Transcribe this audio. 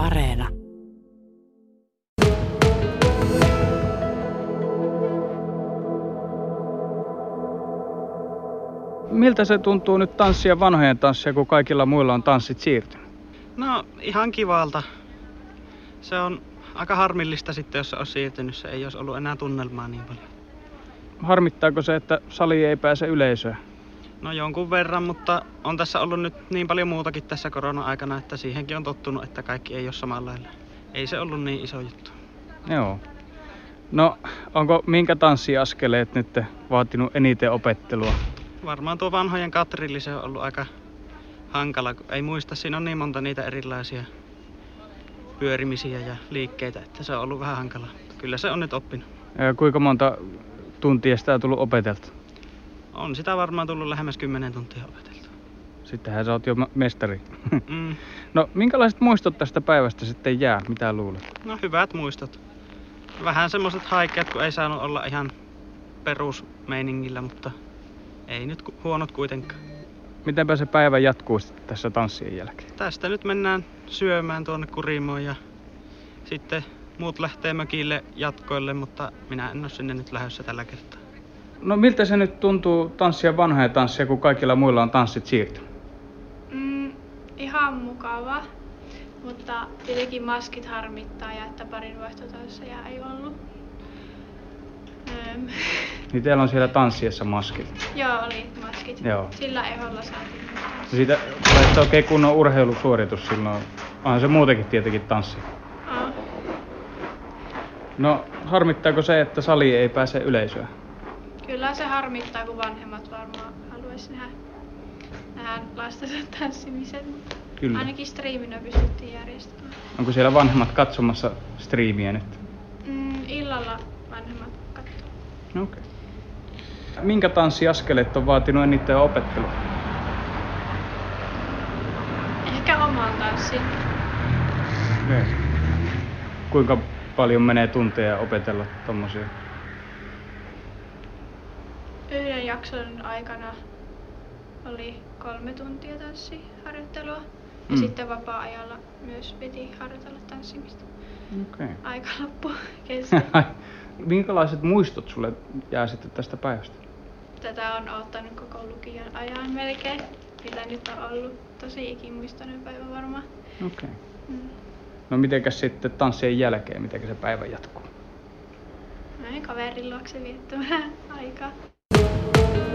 Areena. Miltä se tuntuu nyt tanssia vanhojen tanssia, kun kaikilla muilla on tanssit siirtynyt? No ihan kivalta. Se on aika harmillista sitten, jos se on siirtynyt. Se ei olisi ollut enää tunnelmaa niin paljon. Harmittaako se, että sali ei pääse yleisöön? No jonkun verran, mutta on tässä ollut nyt niin paljon muutakin tässä korona-aikana, että siihenkin on tottunut, että kaikki ei ole samalla lailla. Ei se ollut niin iso juttu. Joo. No, onko minkä tanssiaskeleet nyt vaatinut eniten opettelua? Varmaan tuo vanhojen katrilli se on ollut aika hankala, kun ei muista, siinä on niin monta niitä erilaisia pyörimisiä ja liikkeitä, että se on ollut vähän hankala. Kyllä se on nyt oppinut. Ja kuinka monta tuntia sitä on tullut opeteltu? On sitä varmaan tullut lähemmäs 10 tuntia opeteltu. Sittenhän sä oot jo mestari. Mm. No, minkälaiset muistot tästä päivästä sitten jää? Mitä luulet? No hyvät muistot. Vähän semmoset haikeat, kun ei saanut olla ihan perusmeiningillä, mutta ei nyt huonot kuitenkaan. Mitenpä se päivä jatkuu sitten tässä tanssien jälkeen? Tästä nyt mennään syömään tuonne Kurimoon ja sitten muut lähtee mökille jatkoille, mutta minä en ole sinne nyt lähdössä tällä kertaa. No miltä se nyt tuntuu tanssia vanhoja tanssia, kun kaikilla muilla on tanssit siirtynyt? Mm, ihan mukava, mutta tietenkin maskit harmittaa ja että parin vaihtotansseja ei ollut. Öm, Niin teillä on siellä tanssiessa maskit. joo, oli maskit. Joo. Sillä eholla saatiin. Ja Siitä tulee oikein kunnon urheilusuoritus silloin. Onhan se muutenkin tietenkin tanssi. Aa, No, harmittaako se, että sali ei pääse yleisöön? Kyllä se harmittaa, kun vanhemmat varmaan haluaisi nähdä, nähdä lastensa tanssimisen. Kyllä. Ainakin striiminä pystyttiin järjestämään. Onko siellä vanhemmat katsomassa striimiä nyt? Mm, illalla vanhemmat katsoo. No, Okei. Okay. Minkä tanssiaskeleet on vaatinut eniten opettelua? Ehkä omaan tanssiin. Okay. Kuinka paljon menee tunteja opetella tommosia? Jakson aikana oli kolme tuntia tanssiharjoittelua. Ja Mm. sitten vapaa-ajalla myös piti harjoitella tanssimista. Okei. Aika loppu kesken. Minkälaiset muistot sulle jää sitten tästä päivästä? Tätä on ottanut koko lukion ajan melkein. Mitä nyt on ollut tosi ikimuistoinen päivä varmaan. Okei. Okay. Mm. No mitenkäs sitten tanssien jälkeen, miten se päivä jatkuu? Näin kaverin luokse viettämään aikaa. you